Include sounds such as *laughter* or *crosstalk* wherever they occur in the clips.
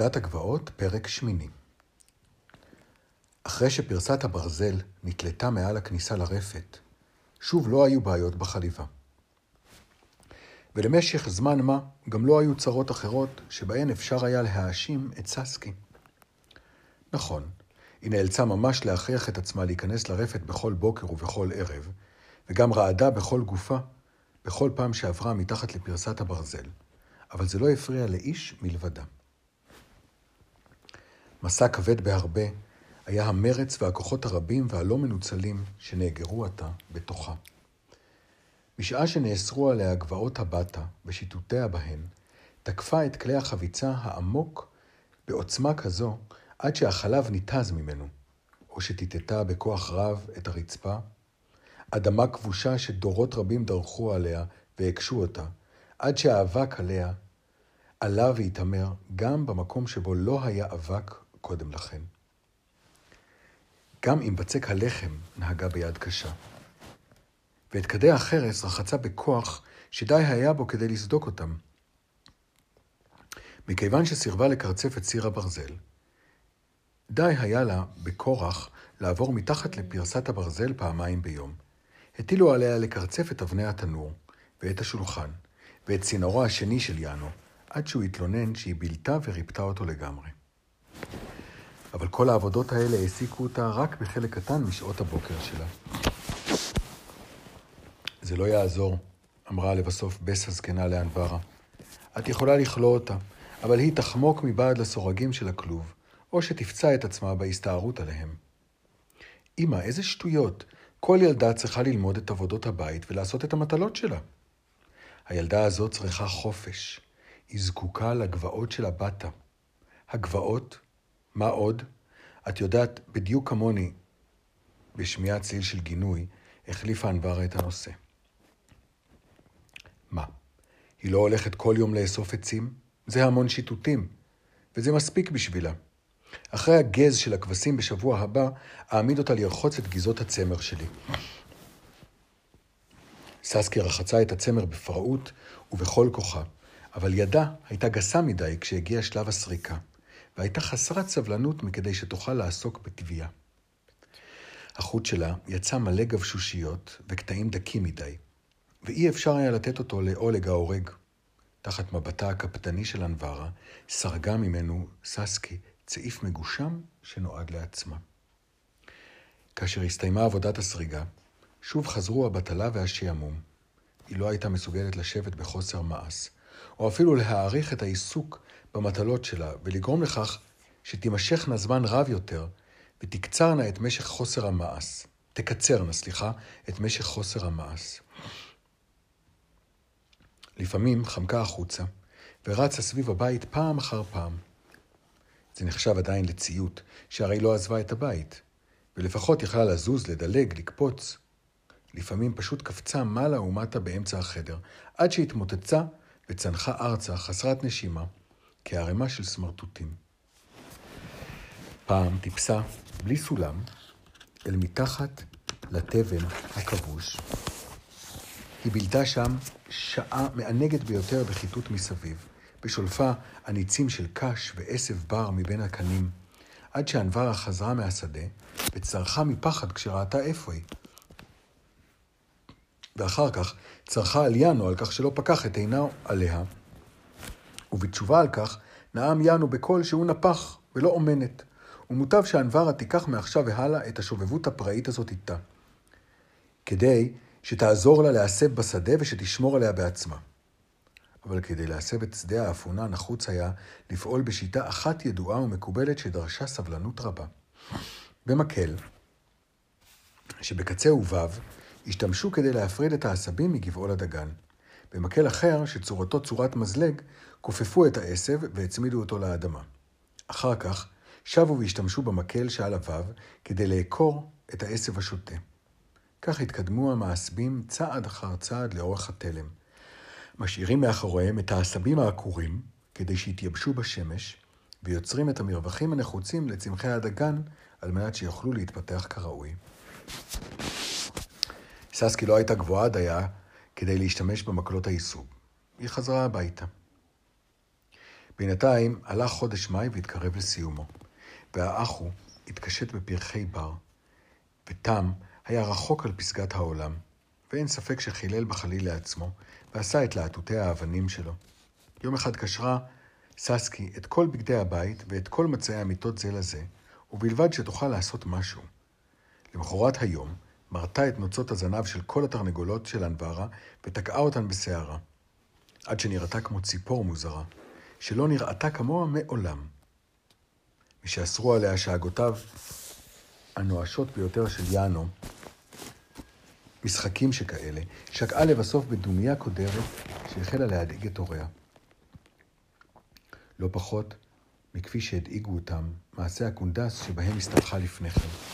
ילדת הגבעות, פרק שמיני. אחרי שפרסת הברזל נתלתה מעל הכניסה לרפת, שוב לא היו בעיות בחליבה. ולמשך זמן מה גם לא היו צרות אחרות שבהן אפשר היה להאשים את ססקי. נכון, היא נאלצה ממש להכריח את עצמה להיכנס לרפת בכל בוקר ובכל ערב, וגם רעדה בכל גופה, בכל פעם שעברה מתחת לפרסת הברזל, אבל זה לא הפריע לאיש מלבדה. מסע כבד בהרבה היה המרץ והכוחות הרבים והלא מנוצלים שנאגרו עתה בתוכה. בשעה שנאסרו עליה גבעות הבטה ושיטוטיה בהן, תקפה את כלי החביצה העמוק בעוצמה כזו עד שהחלב ניתז ממנו, או שטיטטה בכוח רב את הרצפה, אדמה כבושה שדורות רבים דרכו עליה והקשו אותה, עד שהאבק עליה עלה והתעמר גם במקום שבו לא היה אבק קודם לכן. גם עם בצק הלחם נהגה ביד קשה. ואת כדי החרס רחצה בכוח שדי היה בו כדי לסדוק אותם. מכיוון שסירבה לקרצף את סיר הברזל, די היה לה בכורח לעבור מתחת לפרסת הברזל פעמיים ביום. הטילו עליה לקרצף את אבני התנור, ואת השולחן, ואת צינורו השני של יאנו, עד שהוא התלונן שהיא בילתה וריפתה אותו לגמרי. אבל כל העבודות האלה העסיקו אותה רק בחלק קטן משעות הבוקר שלה. זה לא יעזור, אמרה לבסוף בס הזקנה לאנברה. את יכולה לכלוא אותה, אבל היא תחמוק מבעד לסורגים של הכלוב, או שתפצע את עצמה בהסתערות עליהם. אמא, איזה שטויות. כל ילדה צריכה ללמוד את עבודות הבית ולעשות את המטלות שלה. הילדה הזאת צריכה חופש. היא זקוקה לגבעות של הבטה. הגבעות מה עוד? את יודעת, בדיוק כמוני, בשמיעת צליל של גינוי, החליפה אנברה את הנושא. מה, היא לא הולכת כל יום לאסוף עצים? זה המון שיטוטים, וזה מספיק בשבילה. אחרי הגז של הכבשים בשבוע הבא, אעמיד אותה לרחוץ את גזות הצמר שלי. ססקי רחצה את הצמר בפראות ובכל כוחה, אבל ידה הייתה גסה מדי כשהגיע שלב הסריקה. והייתה חסרת סבלנות מכדי שתוכל לעסוק בטביעה. החוט שלה יצא מלא גבשושיות וקטעים דקים מדי, ואי אפשר היה לתת אותו לעולג ההורג. תחת מבטה הקפדני של אנברה, סרגה ממנו ססקי צעיף מגושם שנועד לעצמה. כאשר הסתיימה עבודת הסריגה, שוב חזרו הבטלה והשעמום. היא לא הייתה מסוגלת לשבת בחוסר מעש, או אפילו להעריך את העיסוק במטלות שלה, ולגרום לכך שתימשכנה זמן רב יותר, ותקצרנה את משך חוסר המעש. תקצרנה, סליחה, את משך חוסר המעש. לפעמים חמקה החוצה, ורצה סביב הבית פעם אחר פעם. זה נחשב עדיין לציות, שהרי לא עזבה את הבית, ולפחות יכלה לזוז, לדלג, לקפוץ. לפעמים פשוט קפצה מעלה ומטה באמצע החדר, עד שהתמוטצה וצנחה ארצה חסרת נשימה, כערימה של סמרטוטים. פעם טיפסה, בלי סולם, אל מתחת לתבן הכבוש. היא בילתה שם שעה מענגת ביותר בחיטוט מסביב, בשולפה הניצים של קש ועשב בר מבין הקנים, עד שאנברה חזרה מהשדה וצרחה מפחד כשראתה איפה היא. ואחר כך צרחה על יאנו על כך שלא פקח את עיניו עליה, ובתשובה על כך נאם יאנו בקול שהוא נפח ולא אומנת, ומוטב שאנברה תיקח מעכשיו והלאה את השובבות הפראית הזאת איתה, כדי שתעזור לה להסב בשדה ושתשמור עליה בעצמה. אבל כדי להסב את שדה האפונה נחוץ היה לפעול בשיטה אחת ידועה ומקובלת שדרשה סבלנות רבה. במקל, שבקצה ו"ו, השתמשו כדי להפריד את העשבים מגבעול הדגן. במקל אחר, שצורתו צורת מזלג, כופפו את העשב והצמידו אותו לאדמה. אחר כך, שבו והשתמשו במקל שעל הוו כדי לעקור את העשב השוטה. כך התקדמו המעשבים צעד אחר צעד לאורך התלם. משאירים מאחוריהם את העשבים העקורים כדי שיתייבשו בשמש, ויוצרים את המרווחים הנחוצים לצמחי הדגן על מנת שיוכלו להתפתח כראוי. ססקי לא הייתה גבוהה דייה כדי להשתמש במקלות הייסוב. היא חזרה הביתה. בינתיים הלך חודש מאי והתקרב לסיומו, והאח הוא התקשט בפרחי בר, ותם היה רחוק על פסגת העולם, ואין ספק שחילל בחליל לעצמו, ועשה את להטוטי האבנים שלו. יום אחד קשרה ססקי את כל בגדי הבית ואת כל מצעי המיטות זה לזה, ובלבד שתוכל לעשות משהו. למחרת היום, מרתה את נוצות הזנב של כל התרנגולות של אנברה, ותקעה אותן בסערה. עד שנראתה כמו ציפור מוזרה, שלא נראתה כמוה מעולם. משאסרו עליה שאגותיו הנואשות ביותר של יאנו, משחקים שכאלה, שקעה לבסוף בדומיה קודרת שהחלה להדאיג את הוריה. לא פחות מכפי שהדאיגו אותם מעשי הקונדס שבהם הסתבכה לפני כן.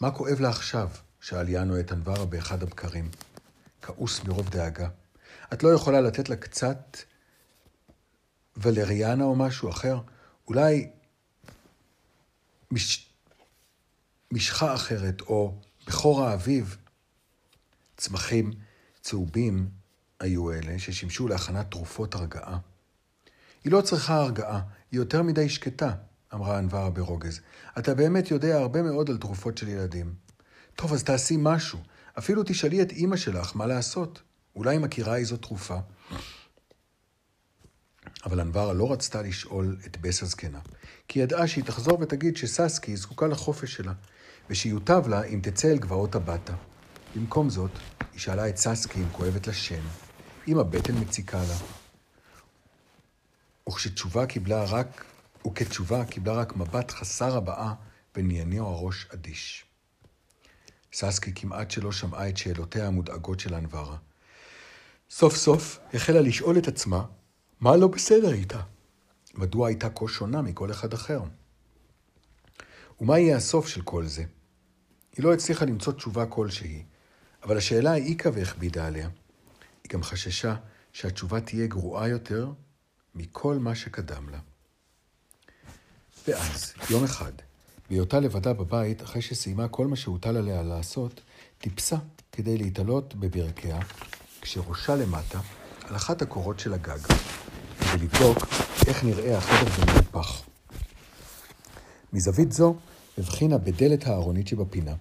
מה כואב לה עכשיו? שאל יאנו את אנברה באחד הבקרים. כעוס מרוב דאגה. את לא יכולה לתת לה קצת ולריאנה או משהו אחר? אולי מש... משחה אחרת, או בכור האביב? צמחים צהובים היו אלה ששימשו להכנת תרופות הרגעה. היא לא צריכה הרגעה, היא יותר מדי שקטה, אמרה אנברה ברוגז. אתה באמת יודע הרבה מאוד על תרופות של ילדים. טוב, אז תעשי משהו. אפילו תשאלי את אימא שלך מה לעשות. אולי היא מכירה איזו תרופה. אבל אנברה לא רצתה לשאול את בס הזקנה, כי ידעה שהיא תחזור ותגיד שססקי זקוקה לחופש שלה, ושיוטב לה אם תצא אל גבעות הבטה. במקום זאת, היא שאלה את ססקי אם כואבת לה שן, אם הבטן מציקה לה. וכשתשובה קיבלה רק, וכתשובה קיבלה רק מבט חסר הבעה וניעניו הראש אדיש. ססקי כמעט שלא שמעה את שאלותיה המודאגות של אנברה. סוף סוף החלה לשאול את עצמה מה לא בסדר איתה. מדוע הייתה כה שונה מכל אחד אחר? ומה יהיה הסוף של כל זה? היא לא הצליחה למצוא תשובה כלשהי, אבל השאלה העיקה והכבידה עליה. היא גם חששה שהתשובה תהיה גרועה יותר מכל מה שקדם לה. ואז, יום אחד, בהיותה לבדה בבית, אחרי שסיימה כל מה שהוטל עליה לעשות, טיפסה כדי להתעלות בברכיה, כשראשה למטה על אחת הקורות של הגג, כדי לבדוק איך נראה החדר במהופך. מזווית זו הבחינה בדלת הארונית שבפינה,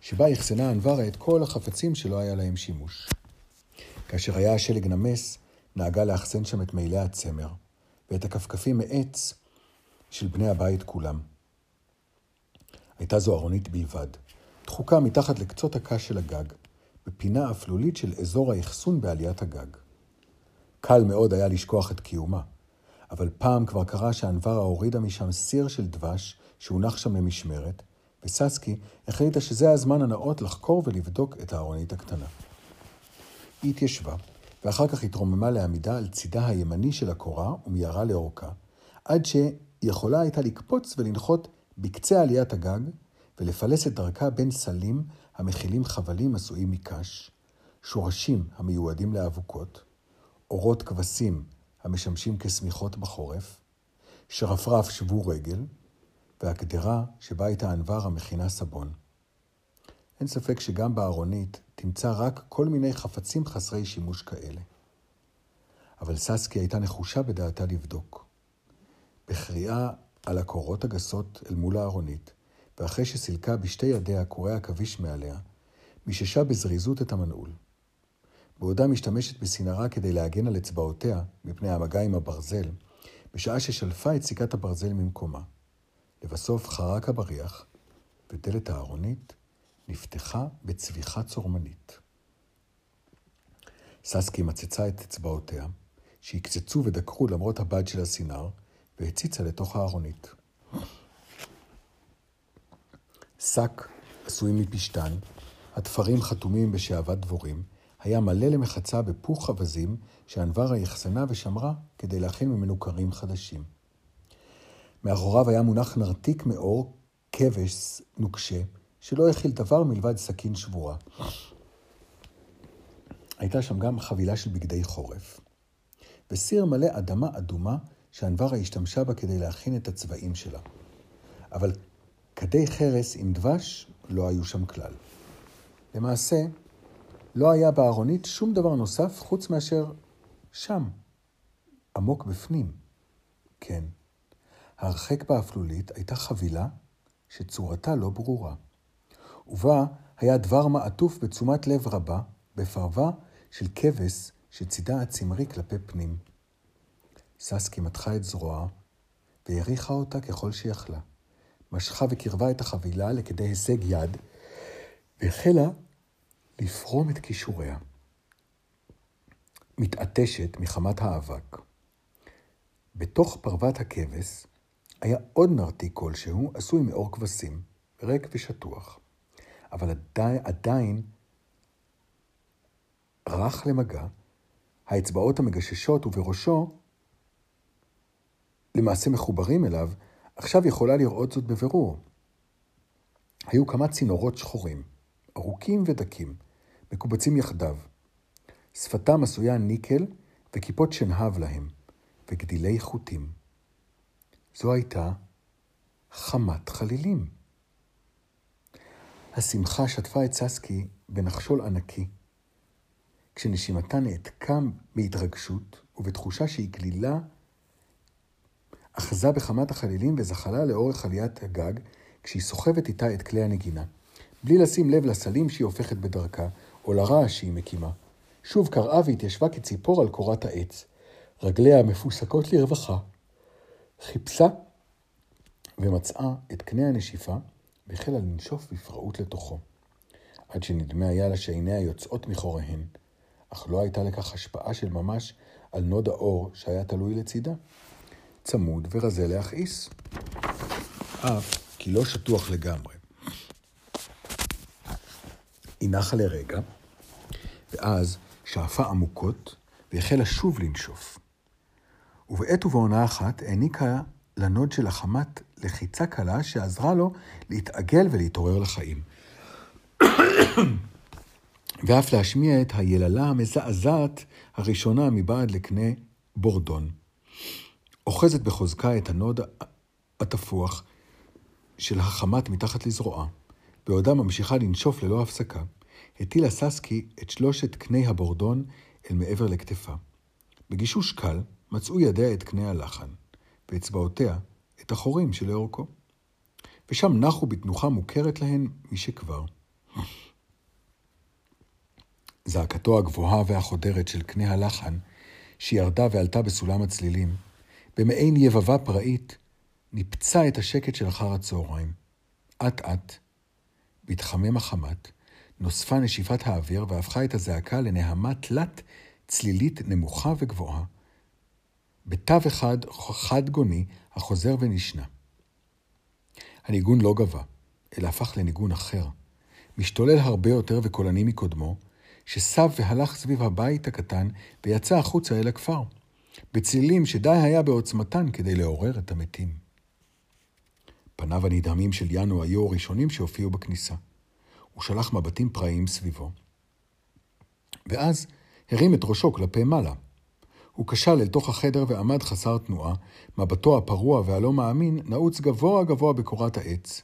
שבה אחסנה אנברה את כל החפצים שלא היה להם שימוש. כאשר היה השלג נמס, נהגה לאחסן שם את מעילי הצמר, ואת הכפכפים מעץ של בני הבית כולם. הייתה זו ארונית בלבד, דחוקה מתחת לקצות הקש של הגג, בפינה אפלולית של אזור האחסון בעליית הגג. קל מאוד היה לשכוח את קיומה, אבל פעם כבר קרה שאנברה הורידה משם סיר של דבש שהונח שם למשמרת, וססקי החליטה שזה הזמן הנאות לחקור ולבדוק את הארונית הקטנה. היא התיישבה, ואחר כך התרוממה לעמידה על צידה הימני של הקורה ומיהרה לאורכה, עד שיכולה הייתה לקפוץ ולנחות בקצה עליית הגג, ולפלס את דרכה בין סלים המכילים חבלים עשויים מקש, שורשים המיועדים לאבוקות, אורות כבשים המשמשים כשמיכות בחורף, שרפרף שבור רגל, והקדרה שבה הייתה ענבר המכינה סבון. אין ספק שגם בארונית תמצא רק כל מיני חפצים חסרי שימוש כאלה. אבל ססקי הייתה נחושה בדעתה לבדוק. בקריאה על הקורות הגסות אל מול הארונית, ואחרי שסילקה בשתי ידיה קורי עכביש מעליה, מיששה בזריזות את המנעול. בעודה משתמשת בסינרה כדי להגן על אצבעותיה מפני המגע עם הברזל, בשעה ששלפה את סיכת הברזל ממקומה. לבסוף חרק הבריח, ודלת הארונית נפתחה בצביחה צורמנית. ססקי מצצה את אצבעותיה, שהקצצו ודקרו למרות הבד של הסינר, והציצה לתוך הארונית. שק עשוי מפשתן, התפרים חתומים בשעבת דבורים, היה מלא למחצה בפוך אווזים שאנברה אחסנה ושמרה כדי להכין ממנו כרים חדשים. מאחוריו היה מונח נרתיק מאור, כבש נוקשה, שלא הכיל דבר מלבד סכין שבורה. הייתה שם גם חבילה של בגדי חורף. וסיר מלא אדמה אדומה שאנברה השתמשה בה כדי להכין את הצבעים שלה. אבל כדי חרס עם דבש לא היו שם כלל. למעשה, לא היה בארונית שום דבר נוסף חוץ מאשר שם, עמוק בפנים, כן. הרחק באפלולית הייתה חבילה שצורתה לא ברורה, ובה היה דבר מעטוף בתשומת לב רבה, בפרווה של כבש שצידה הצמרי כלפי פנים. ססקי מתחה את זרועה, והריחה אותה ככל שיכלה. משכה וקרבה את החבילה לכדי הישג יד, והחלה לפרום את כישוריה. מתעטשת מחמת האבק. בתוך פרוות הכבש היה עוד נרתיק כלשהו עשוי מאור כבשים, ריק ושטוח, אבל עדיין, עדיין רך למגע, האצבעות המגששות ובראשו למעשה מחוברים אליו, עכשיו יכולה לראות זאת בבירור. היו כמה צינורות שחורים, ארוכים ודקים, מקובצים יחדיו. שפתם עשויה ניקל וכיפות שנהב להם, וגדילי חוטים. זו הייתה חמת חלילים. השמחה שטפה את ססקי בנחשול ענקי, כשנשימתה נעתקה מהתרגשות ובתחושה שהיא גלילה, אחזה בחמת החלילים וזחלה לאורך עליית הגג, כשהיא סוחבת איתה את כלי הנגינה, בלי לשים לב לסלים שהיא הופכת בדרכה, או לרעש שהיא מקימה. שוב קראה והתיישבה כציפור על קורת העץ, רגליה מפוסקות לרווחה. חיפשה ומצאה את קנה הנשיפה, והחלה לנשוף בפראות לתוכו. עד שנדמה היה לה שעיניה יוצאות מחוריהן, אך לא הייתה לכך השפעה של ממש על נוד האור שהיה תלוי לצידה. צמוד ורזה להכעיס. אף כי לא שטוח לגמרי. היא נחה לרגע, ואז שאפה עמוקות והחלה שוב לנשוף. ובעת ובעונה אחת העניקה לנוד של החמת לחיצה קלה שעזרה לו להתעגל ולהתעורר לחיים. *coughs* ואף להשמיע את היללה המזעזעת הראשונה מבעד לקנה בורדון. אוחזת בחוזקה את הנוד התפוח של החמת מתחת לזרועה, בעודה ממשיכה לנשוף ללא הפסקה, הטילה ססקי את שלושת קני הבורדון אל מעבר לכתפה. בגישוש קל מצאו ידיה את קנה הלחן, ואצבעותיה את החורים שלאורכו. ושם נחו בתנוחה מוכרת להן משכבר. זעקתו הגבוהה והחודרת של קנה הלחן, שירדה ועלתה בסולם הצלילים, במעין יבבה פראית, ניפצה את השקט של אחר הצהריים. אט-אט, בהתחמם החמת, נוספה נשיפת האוויר והפכה את הזעקה לנהמה תלת צלילית נמוכה וגבוהה, בתו אחד חד גוני החוזר ונשנה. הניגון לא גבה, אלא הפך לניגון אחר, משתולל הרבה יותר וקולני מקודמו, שסב והלך סביב הבית הקטן ויצא החוצה אל הכפר, בצלילים שדי היה בעוצמתן כדי לעורר את המתים. פניו הנדהמים של יאנו היו הראשונים שהופיעו בכניסה. הוא שלח מבטים פראיים סביבו. ואז הרים את ראשו כלפי מעלה. הוא כשל אל תוך החדר ועמד חסר תנועה, מבטו הפרוע והלא מאמין נעוץ גבוה גבוה בקורת העץ.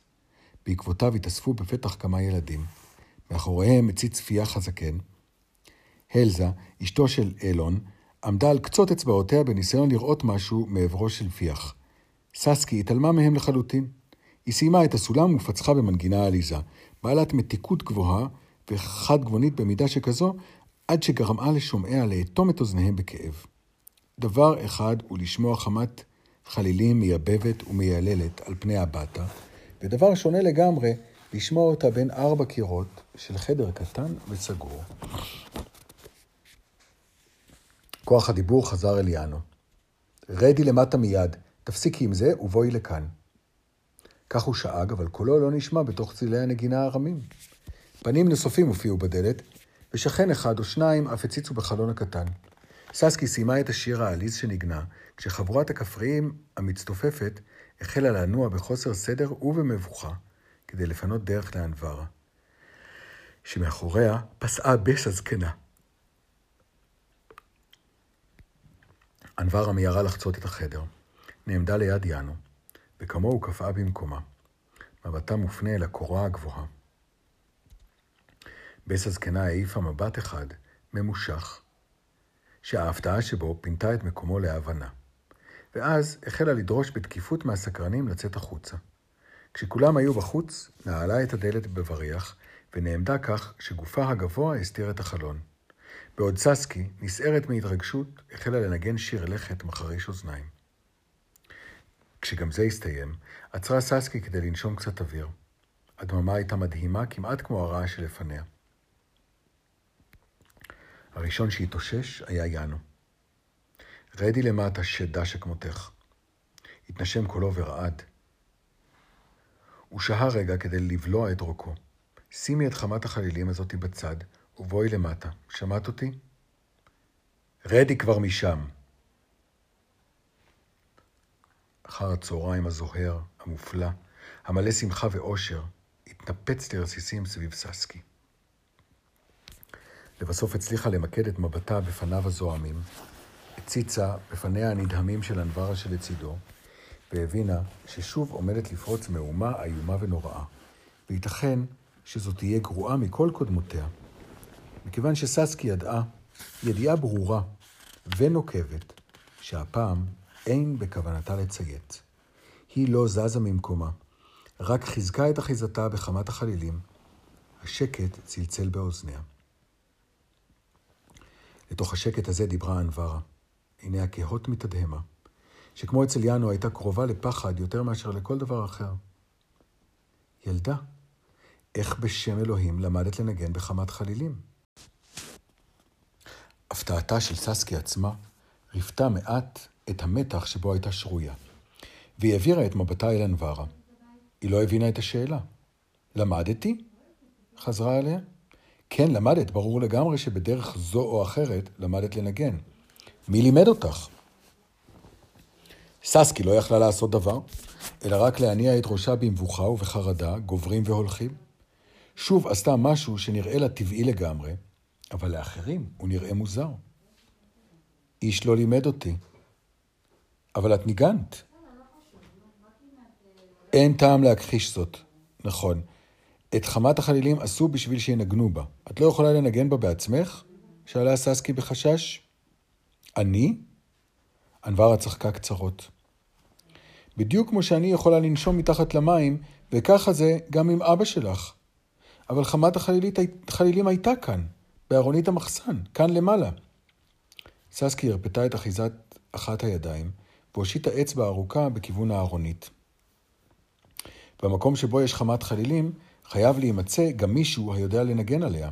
בעקבותיו התאספו בפתח כמה ילדים. מאחוריהם הציץ פיח הזקן. הלזה, אשתו של אילון, עמדה על קצות אצבעותיה בניסיון לראות משהו מעברו של פיח. ססקי התעלמה מהם לחלוטין. היא סיימה את הסולם ופצחה במנגינה עליזה, בעלת מתיקות גבוהה וחד גבונית במידה שכזו, עד שגרמה לשומעיה לאטום את אוזניהם בכאב. דבר אחד הוא לשמוע חמת חלילים מייבבת ומייללת על פני הבטה, ודבר שונה לגמרי, לשמוע אותה בין ארבע קירות של חדר קטן וסגור. כוח הדיבור חזר אל יאנו. רדי למטה מיד, תפסיקי עם זה ובואי לכאן. כך הוא שאג, אבל קולו לא נשמע בתוך צלילי הנגינה הרמים. פנים נוספים הופיעו בדלת, ושכן אחד או שניים אף הציצו בחלון הקטן. ססקי סיימה את השיר העליז שנגנה, כשחבורת הכפריים המצטופפת החלה לנוע בחוסר סדר ובמבוכה, כדי לפנות דרך לאנברה, שמאחוריה פסעה בש הזקנה. אנברה מיהרה לחצות את החדר. נעמדה ליד יאנו, וכמוהו קפאה במקומה. מבטה מופנה אל הקורה הגבוהה. בס הזקנה העיפה מבט אחד, ממושך, שההפתעה שבו פינתה את מקומו להבנה. ואז החלה לדרוש בתקיפות מהסקרנים לצאת החוצה. כשכולם היו בחוץ, נעלה את הדלת בבריח, ונעמדה כך שגופה הגבוה הסתיר את החלון. בעוד ססקי, נסערת מהתרגשות, החלה לנגן שיר לכת מחריש אוזניים. כשגם זה הסתיים, עצרה ססקי כדי לנשום קצת אוויר. הדממה הייתה מדהימה, כמעט כמו הרעש שלפניה. הראשון שהתאושש היה יאנו. רדי למטה, שדה שכמותך. התנשם קולו ורעד. הוא שהה רגע כדי לבלוע את רוקו. שימי את חמת החלילים הזאתי בצד, ובואי למטה. שמעת אותי? רדי כבר משם. אחר הצהריים הזוהר, המופלא, המלא שמחה ואושר, התנפץ לרסיסים סביב ססקי. לבסוף הצליחה למקד את מבטה בפניו הזועמים, הציצה בפניה הנדהמים של אנברה שלצידו, והבינה ששוב עומדת לפרוץ מהומה איומה ונוראה, וייתכן שזו תהיה גרועה מכל קודמותיה. מכיוון שססקי ידעה, ידיעה ברורה ונוקבת, שהפעם אין בכוונתה לציית. היא לא זזה ממקומה, רק חיזקה את אחיזתה בחמת החלילים. השקט צלצל באוזניה. לתוך השקט הזה דיברה אנברה. עיניה כהות מתדהמה, שכמו אצל יאנו הייתה קרובה לפחד יותר מאשר לכל דבר אחר. ילדה, איך בשם אלוהים למדת לנגן בחמת חלילים? הפתעתה של ססקי עצמה ריפתה מעט את המתח שבו הייתה שרויה, והיא העבירה את מבטה אל אנברה. היא לא הבינה את השאלה. למדתי? חזרה אליה. כן, למדת, ברור לגמרי שבדרך זו או אחרת למדת לנגן. מי לימד אותך? ססקי לא יכלה לעשות דבר, אלא רק להניע את ראשה במבוכה ובחרדה, גוברים והולכים. שוב עשתה משהו שנראה לה טבעי לגמרי, אבל לאחרים הוא נראה מוזר. איש לא לימד אותי. אבל את ניגנת. אין טעם להכחיש זאת. נכון. את חמת החלילים עשו בשביל שינגנו בה. את לא יכולה לנגן בה בעצמך? שאלה ססקי בחשש. אני? אנברה צחקה קצרות. בדיוק כמו שאני יכולה לנשום מתחת למים, וככה זה גם עם אבא שלך. אבל חמת החלילית, החלילים הייתה כאן, בארונית המחסן, כאן למעלה. ססקי הרפתה את אחיזת אחת הידיים, והושיטה אצבע ארוכה בכיוון הארונית. במקום שבו יש חמת חלילים, חייב להימצא גם מישהו היודע לנגן עליה.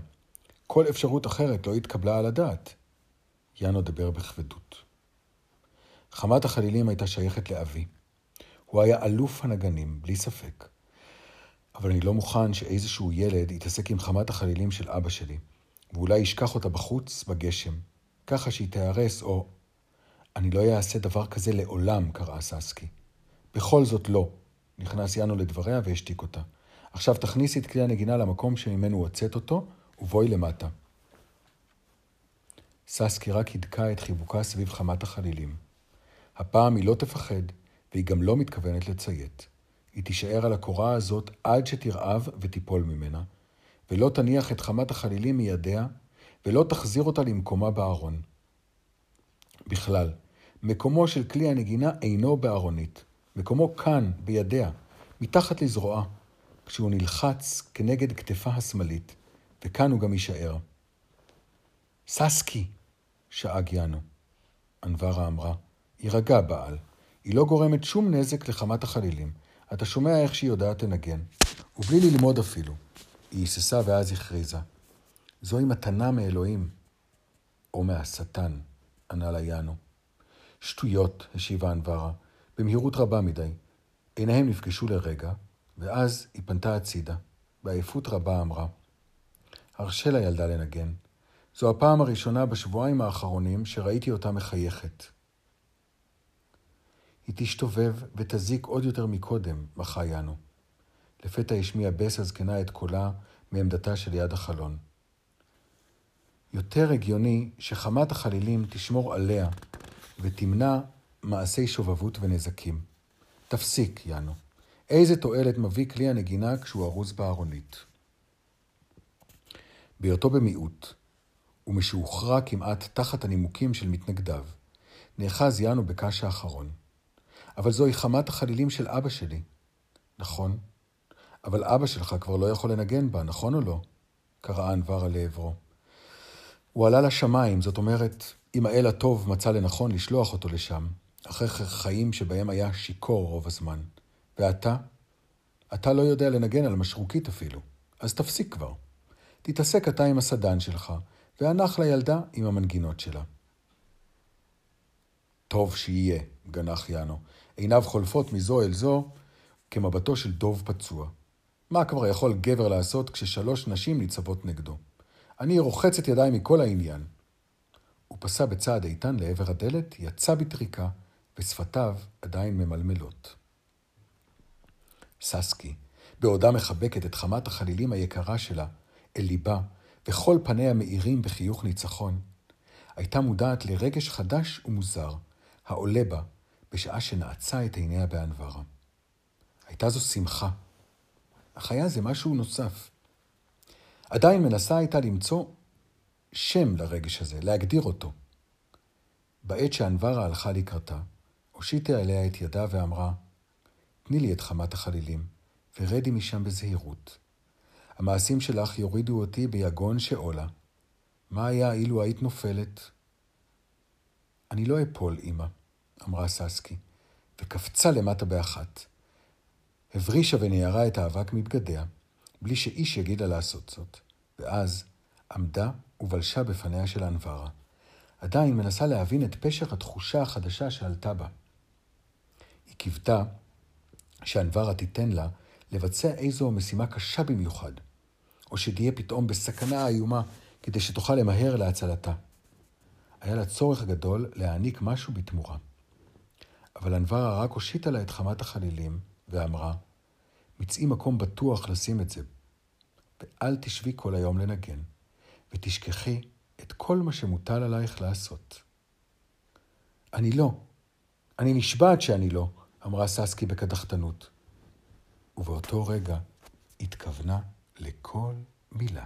כל אפשרות אחרת לא התקבלה על הדעת. יאנו דיבר בכבדות. חמת החלילים הייתה שייכת לאבי. הוא היה אלוף הנגנים, בלי ספק. אבל אני לא מוכן שאיזשהו ילד יתעסק עם חמת החלילים של אבא שלי, ואולי ישכח אותה בחוץ, בגשם, ככה שהיא תיהרס, או... אני לא אעשה דבר כזה לעולם, קראה ססקי. בכל זאת לא. נכנס יאנו לדבריה והשתיק אותה. עכשיו תכניסי את כלי הנגינה למקום שממנו הוצאת אותו, ובואי למטה. ססקי רק הידקה את חיבוקה סביב חמת החלילים. הפעם היא לא תפחד, והיא גם לא מתכוונת לציית. היא תישאר על הקורה הזאת עד שתרעב ותיפול ממנה, ולא תניח את חמת החלילים מידיה, ולא תחזיר אותה למקומה בארון. בכלל, מקומו של כלי הנגינה אינו בארונית. מקומו כאן, בידיה, מתחת לזרועה, כשהוא נלחץ כנגד כתפה השמאלית, וכאן הוא גם יישאר. ססקי! שאג יאנו. אנברה אמרה, יירגע בעל. היא לא גורמת שום נזק לחמת החלילים. אתה שומע איך שהיא יודעת לנגן. ובלי ללמוד אפילו. היא היססה ואז הכריזה. זוהי מתנה מאלוהים. או מהשטן, ענה לה יאנו. שטויות, השיבה אנברה, במהירות רבה מדי. עיניהם נפגשו לרגע, ואז היא פנתה הצידה. בעייפות רבה אמרה, הרשה לילדה לנגן. זו הפעם הראשונה בשבועיים האחרונים שראיתי אותה מחייכת. היא תשתובב ותזיק עוד יותר מקודם, בכה יאנו. לפתע השמיע בס הזקנה את קולה מעמדתה שליד החלון. יותר הגיוני שחמת החלילים תשמור עליה ותמנע מעשי שובבות ונזקים. תפסיק, יאנו. איזה תועלת מביא כלי הנגינה כשהוא ארוז בארונית? בהיותו במיעוט, ומשהוכרע כמעט תחת הנימוקים של מתנגדיו, נאחז יאנו בקש האחרון. אבל זוהי חמת החלילים של אבא שלי. נכון, אבל אבא שלך כבר לא יכול לנגן בה, נכון או לא? קראה אנברה לעברו. הוא עלה לשמיים, זאת אומרת, אם האל הטוב מצא לנכון לשלוח אותו לשם, אחרי חיים שבהם היה שיכור רוב הזמן. ואתה? אתה לא יודע לנגן על משרוקית אפילו, אז תפסיק כבר. תתעסק אתה עם הסדן שלך, והנח לילדה עם המנגינות שלה. טוב שיהיה, גנח יאנו. עיניו חולפות מזו אל זו כמבטו של דוב פצוע. מה כבר יכול גבר לעשות כששלוש נשים ניצבות נגדו? אני רוחץ את ידיי מכל העניין. הוא פסע בצעד איתן לעבר הדלת, יצא בטריקה, ושפתיו עדיין ממלמלות. ססקי, בעודה מחבקת את חמת החלילים היקרה שלה אל ליבה, וכל פניה מאירים בחיוך ניצחון, הייתה מודעת לרגש חדש ומוזר, העולה בה בשעה שנעצה את עיניה באנברה. הייתה זו שמחה. היה זה משהו נוסף. עדיין מנסה הייתה למצוא שם לרגש הזה, להגדיר אותו. בעת שאנברה הלכה לקראתה, הושיטה עליה את ידה ואמרה, תני לי את חמת החלילים, ורדי משם בזהירות. המעשים שלך יורידו אותי ביגון שאולה. מה היה אילו היית נופלת? אני לא אפול, אמא, אמרה ססקי, וקפצה למטה באחת. הברישה וניירה את האבק מבגדיה, בלי שאיש יגיד לה לעשות זאת, ואז עמדה ובלשה בפניה של אנברה, עדיין מנסה להבין את פשר התחושה החדשה שעלתה בה. היא קיוותה שאנברה תיתן לה לבצע איזו משימה קשה במיוחד, או שתהיה פתאום בסכנה איומה כדי שתוכל למהר להצלתה. היה לה צורך גדול להעניק משהו בתמורה. אבל אנברה רק הושיטה לה את חמת החלילים ואמרה, מצאי מקום בטוח לשים את זה, ואל תשבי כל היום לנגן, ותשכחי את כל מה שמוטל עלייך לעשות. אני לא. אני נשבעת שאני לא, אמרה ססקי בקדחתנות. ובאותו רגע התכוונה לכל מילה.